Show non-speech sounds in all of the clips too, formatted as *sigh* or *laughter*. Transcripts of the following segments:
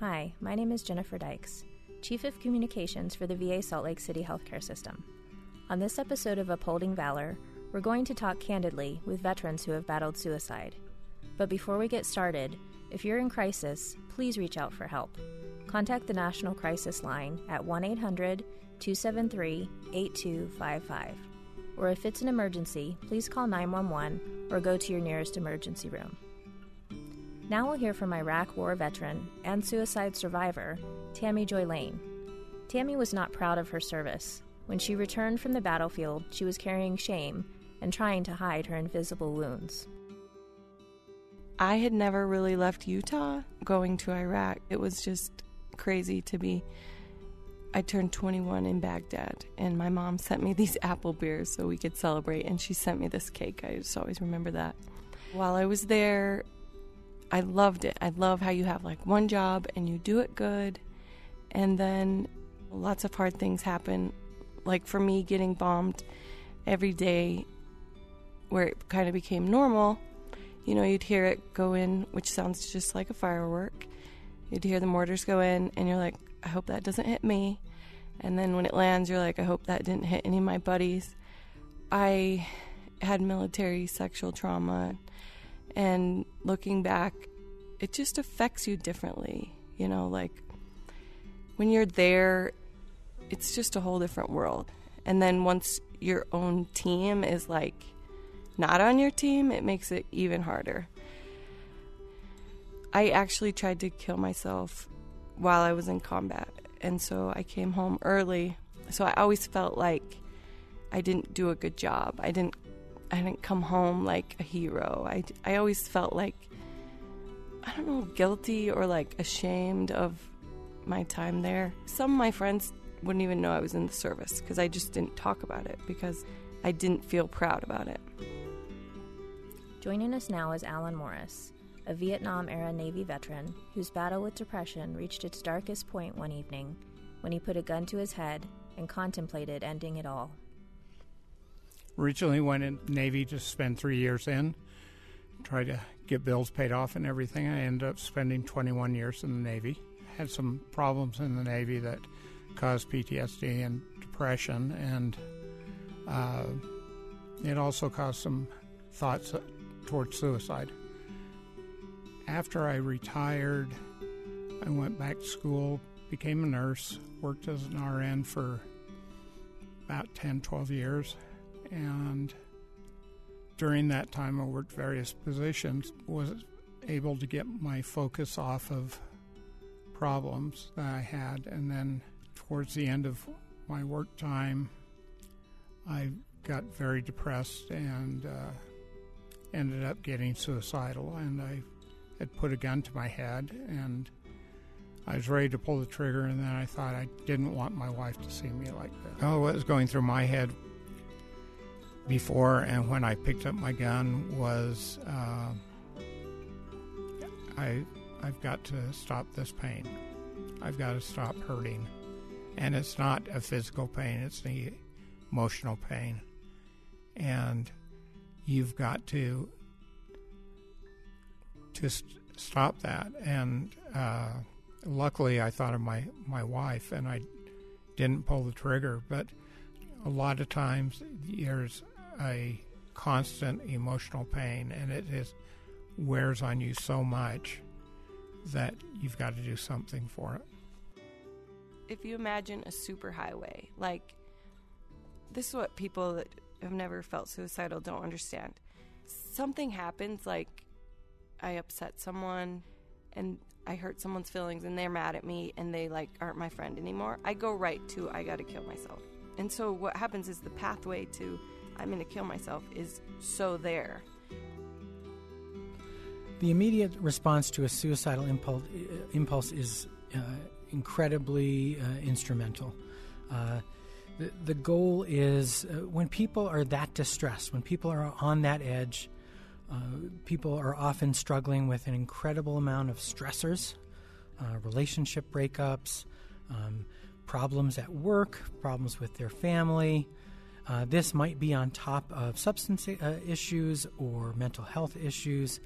Hi, my name is Jennifer Dykes, Chief of Communications for the VA Salt Lake City Healthcare System. On this episode of Upholding Valor, we're going to talk candidly with veterans who have battled suicide. But before we get started, if you're in crisis, please reach out for help. Contact the National Crisis Line at 1 800 273 8255. Or if it's an emergency, please call 911 or go to your nearest emergency room. Now we'll hear from Iraq War veteran and suicide survivor, Tammy Joy Lane. Tammy was not proud of her service. When she returned from the battlefield, she was carrying shame and trying to hide her invisible wounds. I had never really left Utah going to Iraq. It was just crazy to be. I turned 21 in Baghdad, and my mom sent me *laughs* these apple beers so we could celebrate, and she sent me this cake. I just always remember that. While I was there, I loved it. I love how you have like one job and you do it good, and then lots of hard things happen. Like for me, getting bombed every day, where it kind of became normal. You know, you'd hear it go in, which sounds just like a firework. You'd hear the mortars go in, and you're like, I hope that doesn't hit me. And then when it lands, you're like, I hope that didn't hit any of my buddies. I had military sexual trauma and looking back, it just affects you differently. You know, like when you're there, it's just a whole different world. And then once your own team is like not on your team, it makes it even harder. I actually tried to kill myself while I was in combat. And so I came home early. So I always felt like I didn't do a good job. I didn't I didn't come home like a hero. I, I always felt like, I don't know, guilty or like ashamed of my time there. Some of my friends wouldn't even know I was in the service because I just didn't talk about it because I didn't feel proud about it. Joining us now is Alan Morris, a Vietnam era Navy veteran whose battle with depression reached its darkest point one evening when he put a gun to his head and contemplated ending it all. Originally went in Navy to spend three years in, try to get bills paid off and everything. I ended up spending 21 years in the Navy. Had some problems in the Navy that caused PTSD and depression, and uh, it also caused some thoughts towards suicide. After I retired, I went back to school, became a nurse, worked as an RN for about 10, 12 years, and during that time I worked various positions was able to get my focus off of problems that I had. And then towards the end of my work time I got very depressed and uh, ended up getting suicidal. And I had put a gun to my head and I was ready to pull the trigger. And then I thought I didn't want my wife to see me like that. Oh, what was going through my head before and when I picked up my gun was uh, I I've got to stop this pain. I've got to stop hurting, and it's not a physical pain; it's the emotional pain, and you've got to to st- stop that. And uh, luckily, I thought of my my wife, and I didn't pull the trigger, but a lot of times there's a constant emotional pain, and it is wears on you so much that you've got to do something for it. if you imagine a superhighway, like this is what people that have never felt suicidal don't understand. Something happens, like I upset someone and I hurt someone's feelings and they're mad at me and they like aren't my friend anymore. I go right to I got to kill myself. And so what happens is the pathway to I'm going to kill myself is so there. The immediate response to a suicidal impulse, impulse is uh, incredibly uh, instrumental. Uh, the, the goal is uh, when people are that distressed, when people are on that edge, uh, people are often struggling with an incredible amount of stressors, uh, relationship breakups, um, problems at work, problems with their family. This might be on top of substance issues or mental health issues.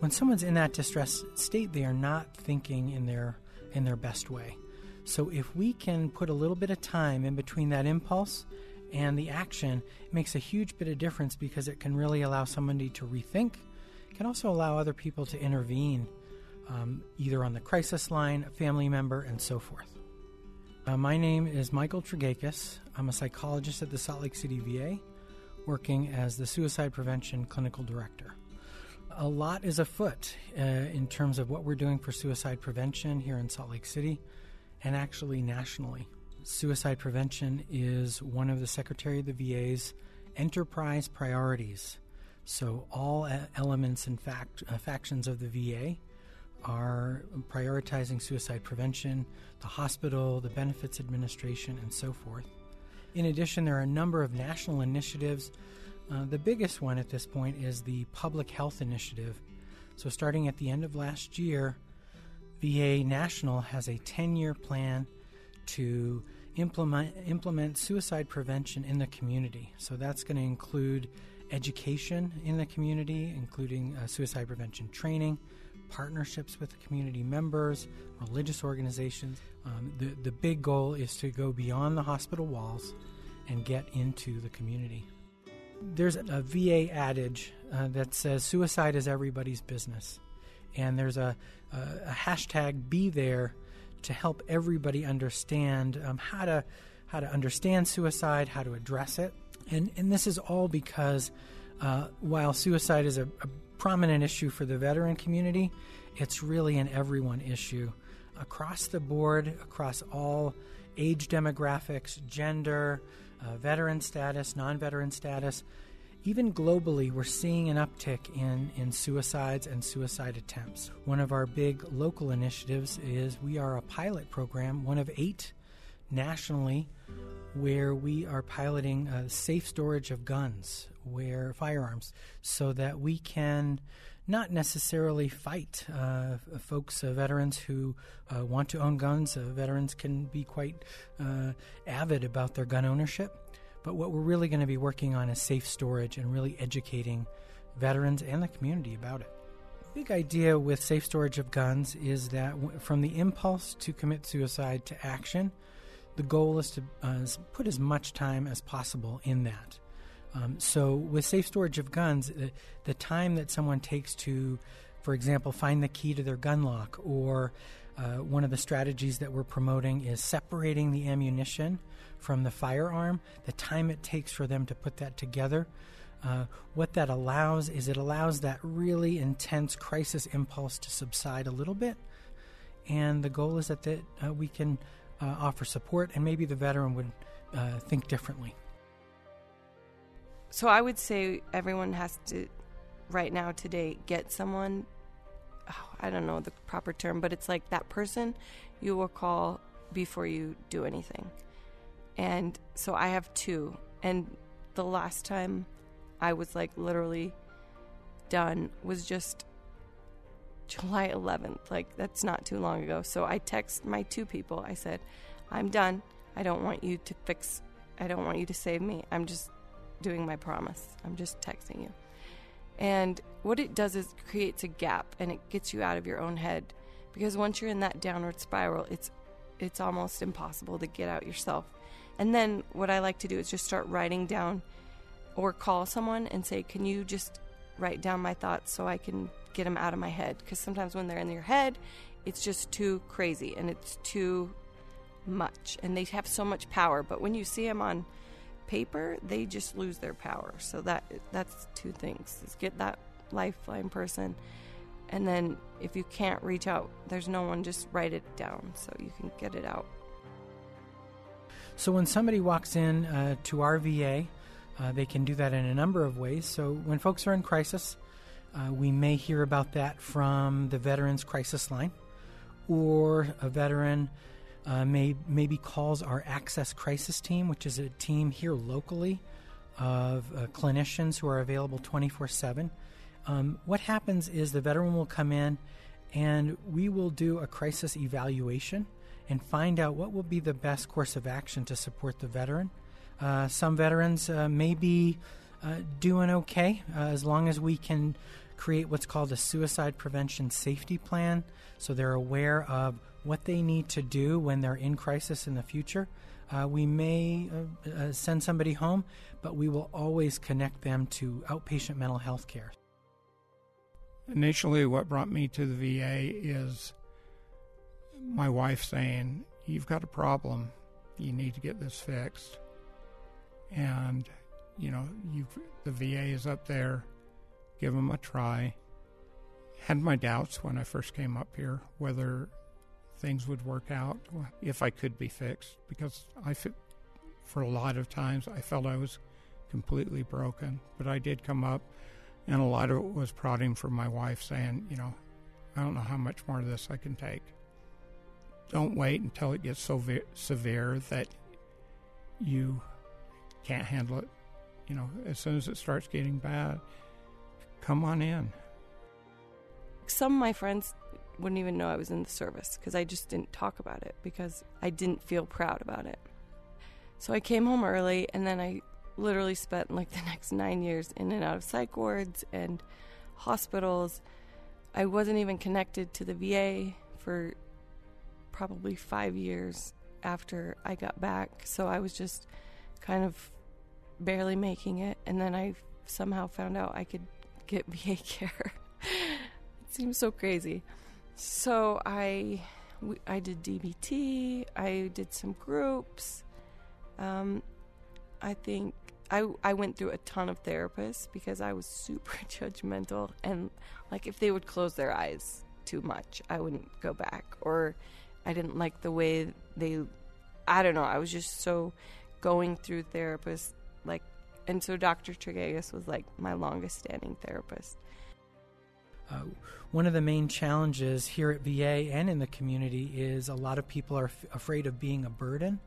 When someone's in that distressed state, they are not thinking in their in their best way. So if we can put a little bit of time in between that impulse and the action, it makes a huge bit of difference because it can really allow somebody to rethink. It can also allow other people to intervene, um, either on the crisis line, a family member, and so forth. Uh, my name is Michael Trigakis. I'm a psychologist at the Salt Lake City VA, working as the Suicide Prevention Clinical Director. A lot is afoot uh, in terms of what we're doing for suicide prevention here in Salt Lake City and actually nationally. Suicide prevention is one of the Secretary of the VA's enterprise priorities. So, all elements and fact, uh, factions of the VA are prioritizing suicide prevention, the hospital, the benefits administration, and so forth. In addition, there are a number of national initiatives uh, the biggest one at this point is the Public Health Initiative. So, starting at the end of last year, VA National has a 10 year plan to implement, implement suicide prevention in the community. So, that's going to include education in the community, including uh, suicide prevention training, partnerships with community members, religious organizations. Um, the, the big goal is to go beyond the hospital walls and get into the community. There's a VA adage uh, that says suicide is everybody's business. And there's a, a, a hashtag be there to help everybody understand um, how to how to understand suicide, how to address it. And, and this is all because uh, while suicide is a, a prominent issue for the veteran community, it's really an everyone issue across the board, across all age demographics, gender, uh, veteran status, non veteran status. Even globally, we're seeing an uptick in, in suicides and suicide attempts. One of our big local initiatives is we are a pilot program, one of eight nationally, where we are piloting a safe storage of guns, where firearms, so that we can not necessarily fight uh, folks, uh, veterans who uh, want to own guns. Uh, veterans can be quite uh, avid about their gun ownership. But what we're really going to be working on is safe storage and really educating veterans and the community about it. The big idea with safe storage of guns is that from the impulse to commit suicide to action, the goal is to uh, put as much time as possible in that. Um, so, with safe storage of guns, the, the, time that someone takes to, for example, find the key to their gun lock, or uh, one of the strategies that we're promoting is separating the ammunition from the firearm, the time it takes for them to put that together. Uh, what that allows is it allows that really intense crisis impulse to subside a little bit. And the goal is that, that uh, we can uh, offer support, and maybe the veteran would uh, think differently. So I would say everyone has to, right now, today, get someone. Oh, I don't know the proper term, but it's like that person you will call before you do anything. And so I have two. And the last time I was like literally done was just July 11th. Like that's not too long ago. So I text my two people. I said, "I'm done. I don't want you to fix I don't want you to save me. I'm just doing my promise. I'm just texting you. And what it does is creates a gap and it gets you out of your own head because once you're in that downward spiral, it's it's almost impossible to get out yourself. And then what I like to do is just start writing down or call someone and say, "Can you just write down my thoughts so I can get them out of my head?" Because sometimes when they're in your head, it's just too crazy and it's too much and they have so much power, but when you see them on paper, they just lose their power. So that that's two things. Is get that lifeline person and then if you can't reach out, there's no one just write it down so you can get it out. So when somebody walks in uh, to our VA, uh, they can do that in a number of ways. So when folks are in crisis, uh, we may hear about that from the Veterans Crisis Line, or a veteran uh, may maybe calls our Access Crisis Team, which is a team here locally of uh, clinicians who are available 24 7. Um, what happens is the veteran will come in and we will do a crisis evaluation and find out what will be the best course of action to support the veteran. Uh, some veterans uh, may be uh, doing okay uh, as long as we can create what's called a suicide prevention safety plan so they're aware of what they need to do when they're in crisis in the future. Uh, we may uh, uh, send somebody home, but we will always connect them to outpatient mental health care. Initially, what brought me to the VA is my wife saying, You've got a problem. You need to get this fixed. And, you know, the VA is up there. Give them a try. Had my doubts when I first came up here whether things would work out, if I could be fixed, because I, for a lot of times, I felt I was completely broken. But I did come up, and a lot of it was prodding from my wife saying, you know, I don't know how much more of this I can take. Don't wait until it gets so ve- severe that you can't handle it. You know, as soon as it starts getting bad, come on in. Some of my friends wouldn't even know I was in the service because I just didn't talk about it because I didn't feel proud about it. So I came home early and then I literally spent like the *laughs* next nine years in and out of psych wards and hospitals. I wasn't even connected to the VA for probably five years after I got back. So I was just kind of barely making it. And then I somehow found out I could get *laughs* VA care. it seems so crazy. So I, I did DBT. I did some groups. Um, I think I I went through a ton of therapists because I was *laughs* super judgmental and like if they would close their eyes too much, I wouldn't go back or I didn't like the way they I don't know, I was just so going through therapists like and so Dr. Tregegas was like my longest standing therapist. Uh, one of the main challenges here at VA and in the community is a lot of people are f- afraid of being a burden.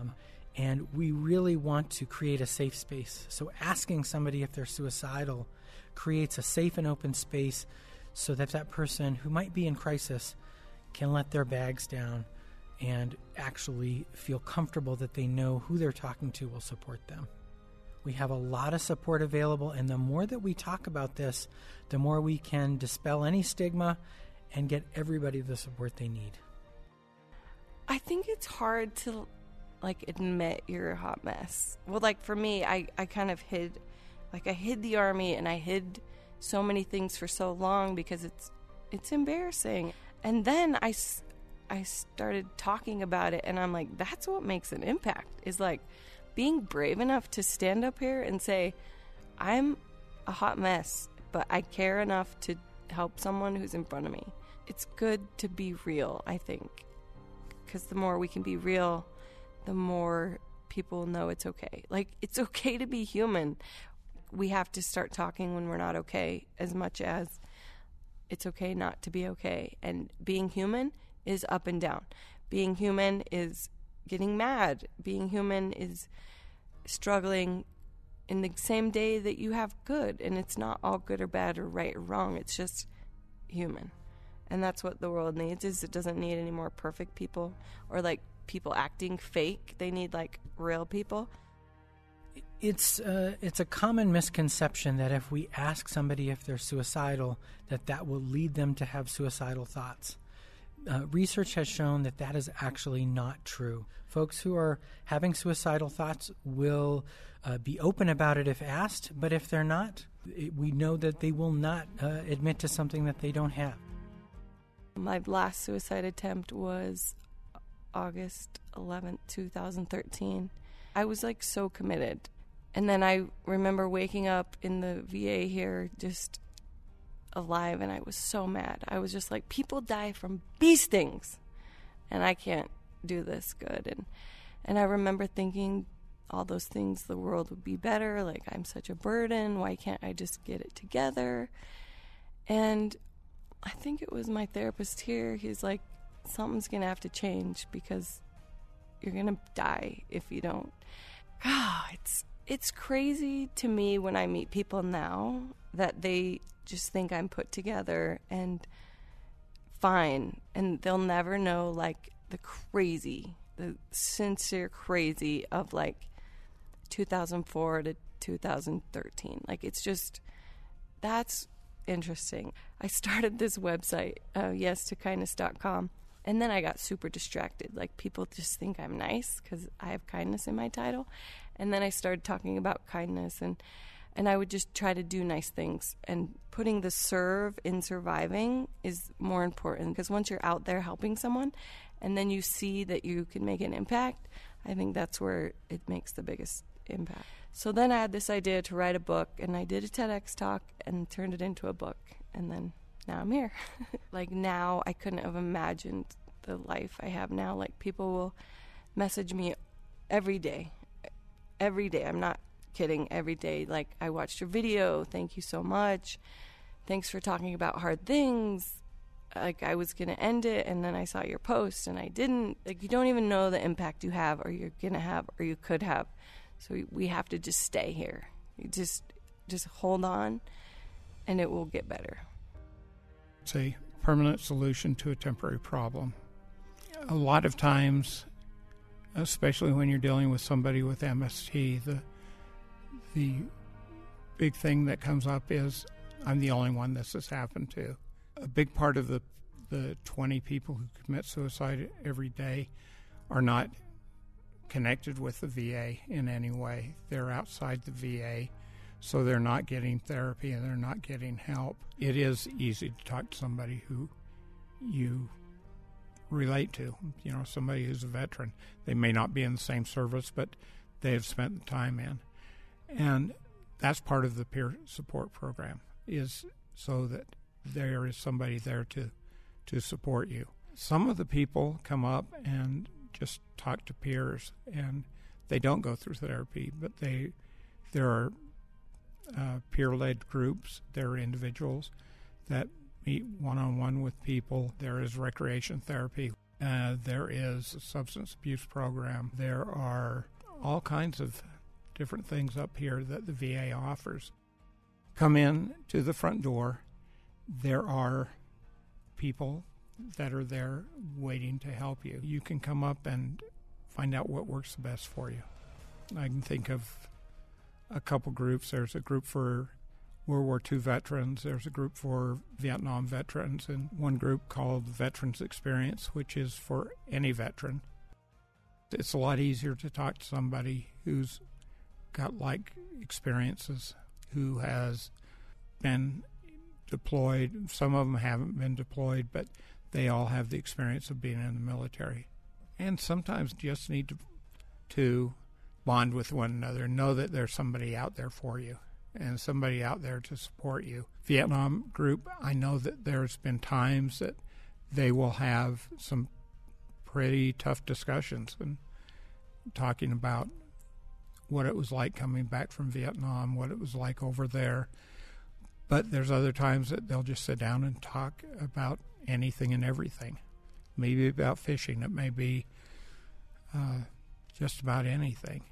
Um, and we really want to create a safe space. So, asking somebody if they're suicidal creates a safe and open space so that that person who might be in crisis can let their bags down and actually feel comfortable that they know who they're talking to will support them. We have a lot of support available, and the more that we talk about this, the more we can dispel any stigma and get everybody the support they need. I think it's hard to like admit you're a hot mess. Well, like for me, I I kind of hid like I hid the army and I hid so many things for so long because it's it's embarrassing. And then I I started talking about it and I'm like that's what makes an impact. Is like being brave enough to stand up here and say I'm a hot mess, but I care enough to help someone who's in front of me. It's good to be real, I think. Cuz the more we can be real, the more people know it's okay. Like, it's *laughs* okay to be human. We have to start talking when we're not okay as much as it's okay not to be okay. And being human is up and down. Being human is getting mad. Being human is struggling in the same day that you have good. And it's not all good or bad or right or wrong. It's just human. And that's what the world needs is it doesn't need any more perfect people or like people acting fake. They need like real people. It's uh, it's a common misconception that if we ask somebody if they're suicidal, that that will lead them to have suicidal thoughts. Uh, research has shown that that is actually not true. Folks who are having suicidal thoughts will uh, be open about it if asked, but if they're not, it, we know that they will not uh, admit to something that they don't have. My last suicide attempt was August 11th, 2013. I was like so committed. And then I remember waking up in the VA here just alive and I was so mad. I was just like people die from bee stings and I can't do this good. And and I remember thinking all those things the world would be better. Like I'm such a burden. Why can't I just get it together? And I think it was my therapist here. He's like something's going to have to change because you're going to die if you don't. *sighs* It's it's crazy to me when I meet people now that they just think I'm put together and fine. And they'll never know like the crazy the sincere crazy of like 2004 to 2013 like it's just that's interesting. I started this website uh, yes to kindness.com and then i got super distracted. Like people just think i'm nice because i have kindness in my title. And then i started talking about kindness and and I would just try to do nice things. And putting the serve in surviving is more important because once you're out there helping someone and then you see that you can make an impact, I think that's where it makes the biggest impact. So then I had this idea to write a book, and I did a TEDx talk and turned it into a book. And then now I'm here. *laughs* like now, I couldn't have imagined the life I have now. Like people will message me every day. Every day. I'm not kidding every day. Like, I watched your video. Thank you so much. Thanks for talking about hard things. Like, I was going to end it, and then I saw your post, and I didn't. Like, you don't even know the impact you have, or you're going to have, or you could have. So, we have to just stay here. You just, just hold on, and it will get better. It's a permanent solution to a temporary problem. A lot of times, especially when you're dealing with somebody with MST, the the big thing that comes up is I'm the only one this has happened to. A big part of the the 20 people who commit suicide every day are not connected with the VA in any way. They're outside the VA, so they're not getting therapy and they're not getting help. It is easy to talk to somebody who you relate to, you know, somebody who's a veteran. They may not be in the same service, but they have spent the time in and that's part of the peer support program is so that there is somebody there to to support you. Some of the people come up and just talk to peers, and they don't go through therapy, but they there are uh, peer-led groups. There are individuals that meet one-on-one with people. There is recreation therapy. Uh, there is a substance abuse program. There are all kinds of different things up here that the VA offers. Come in to the front door. There are people that are there waiting to help you. You can come up and find out what works the best for you. I can think of a couple groups. There's a group for World War II veterans, there's a group for Vietnam veterans, and one group called Veterans Experience, which is for any veteran. It's a lot easier to talk to somebody who's got like experiences who has been deployed. Some of them haven't been deployed, but they all have the experience of being in the military. And sometimes just need to, to bond with one another, know that there's somebody out there for you and somebody out there to support you. Vietnam group, I know that there's been times that they will have some pretty tough discussions and talking about what it was like coming back from Vietnam, what it was like over there. But there's other times that they'll just sit down and talk about anything and everything. Maybe about fishing, it may be uh, just about anything.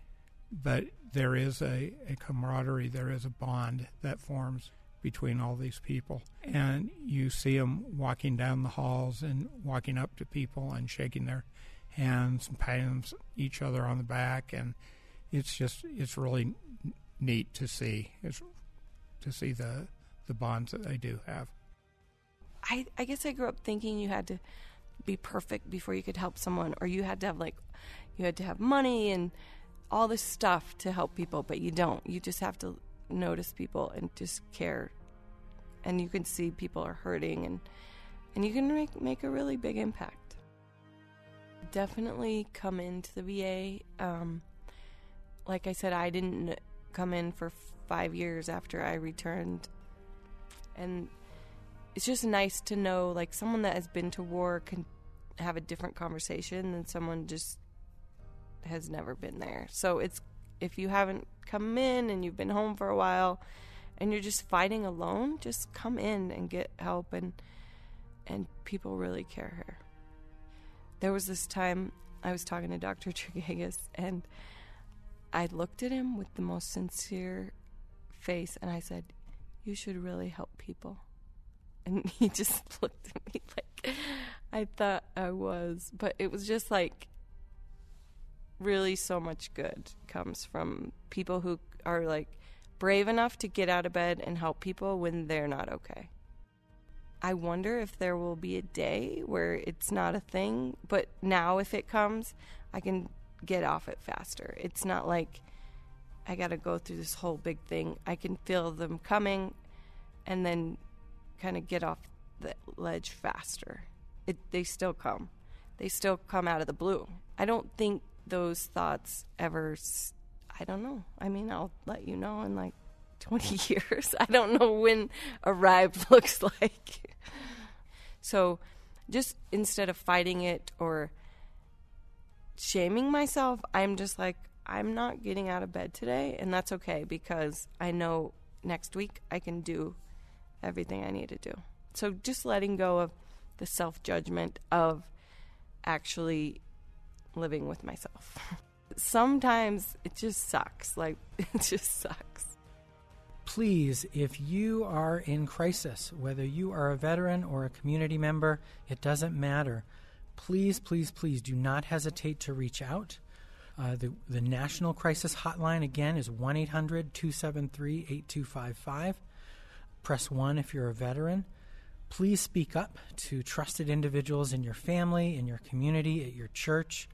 But there is a, a camaraderie, there is a bond that forms between all these people. And you see them walking down the halls and walking up to people and shaking their hands and patting each other on the back and it's just it's really neat to see it's, to see the the bonds that they do have. I I guess I grew up thinking you had to be perfect before you could help someone, or you had to have like you had to have money and all this stuff to help people, but you don't. You just have to notice people and just care, and you can see people are hurting and and you can make make a really big impact definitely come into the VA. Um, like I said, I didn't come in for five years after I returned. And it's just nice to know, like, someone that has been to war can have a different conversation than someone just has never been there. So it's if you haven't come in and you've been home for a while and you're just fighting alone, just come in and get help and and people really care here. There was this time I was talking to Dr. *laughs* Tregegas and I looked at him with the most sincere face and I said, You should really help people. And *laughs* he just *laughs* looked at me like I thought I was. But it was just like really so much good comes from people who are like brave enough to get out of bed and help people when they're not okay. I wonder if there will be a day where it's not a thing, but now if it comes, I can get off it faster. It's not like I got to go through this whole big thing. I can feel them coming and then kind of get off the ledge faster. It, they still come. They still come out of the blue. I don't think those thoughts ever I don't know. I mean, I'll let you know in like *laughs* 20 years. I don't know when arrived *laughs* looks like. so, just instead of fighting it or shaming myself, I'm just like I'm not getting out of bed today, and that's okay because I know next week I can do everything I need to do. So, just letting go of the self judgment of actually living with myself. *laughs* Sometimes it just sucks. Like, *laughs* it just sucks. Please, if you are in crisis, whether you are a veteran or a community member, it doesn't matter. Please, please, please do not hesitate to reach out. Uh, the, the National Crisis Hotline, again, is 1 800 273 8255. Press 1 if you're a veteran. Please speak up to trusted individuals in your family, in your community, at your church.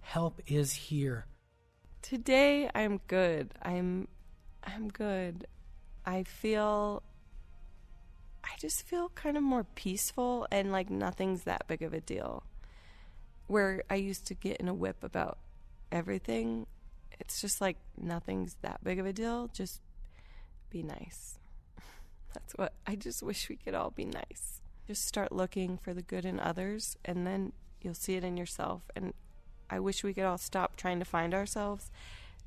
Help is here. Today I'm good. I'm I'm good. I feel I just feel kind of more peaceful and like nothing's that big of a deal. Where I used to get in a whip about everything, it's just like nothing's that big of a deal. Just be nice. *laughs* That's what I just wish we could all be nice. Just start looking for the good in others and then you'll see it in yourself and I wish we could all stop trying to find ourselves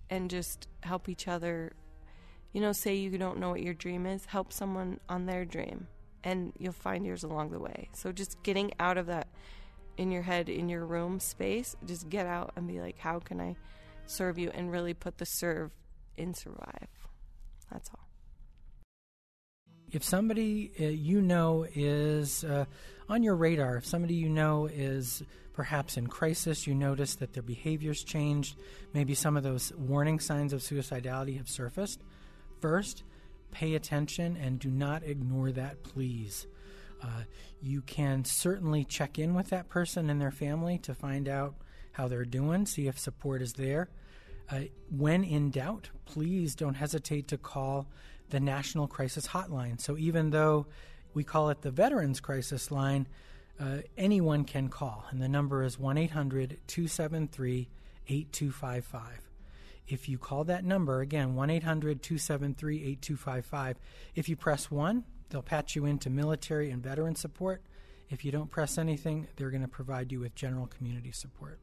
and just help each other. You know, say you don't know what your dream is, help someone on their dream, and you'll find yours along the way. So just getting out of that in your head, in your room space, just get out and be like, how can I serve you? And really put the serve in survive. That's all. If somebody uh, you know is uh, on your radar, if somebody you know is perhaps in crisis, you notice that their behavior's changed, maybe some of those warning signs of suicidality have surfaced. First, pay attention and do not ignore that, please. Uh, you can certainly check in with that person and their family to find out how they're doing, see if support is there. Uh, when in doubt, please don't hesitate to call the National Crisis Hotline. So even though we call it the Veterans Crisis Line, uh, anyone can call, and the number is 1 800 273 8255. If you call that number, again, 1 800 273 8255, if you press 1, they'll patch you into military and veteran support. If you don't press anything, they're going to provide you with general community support.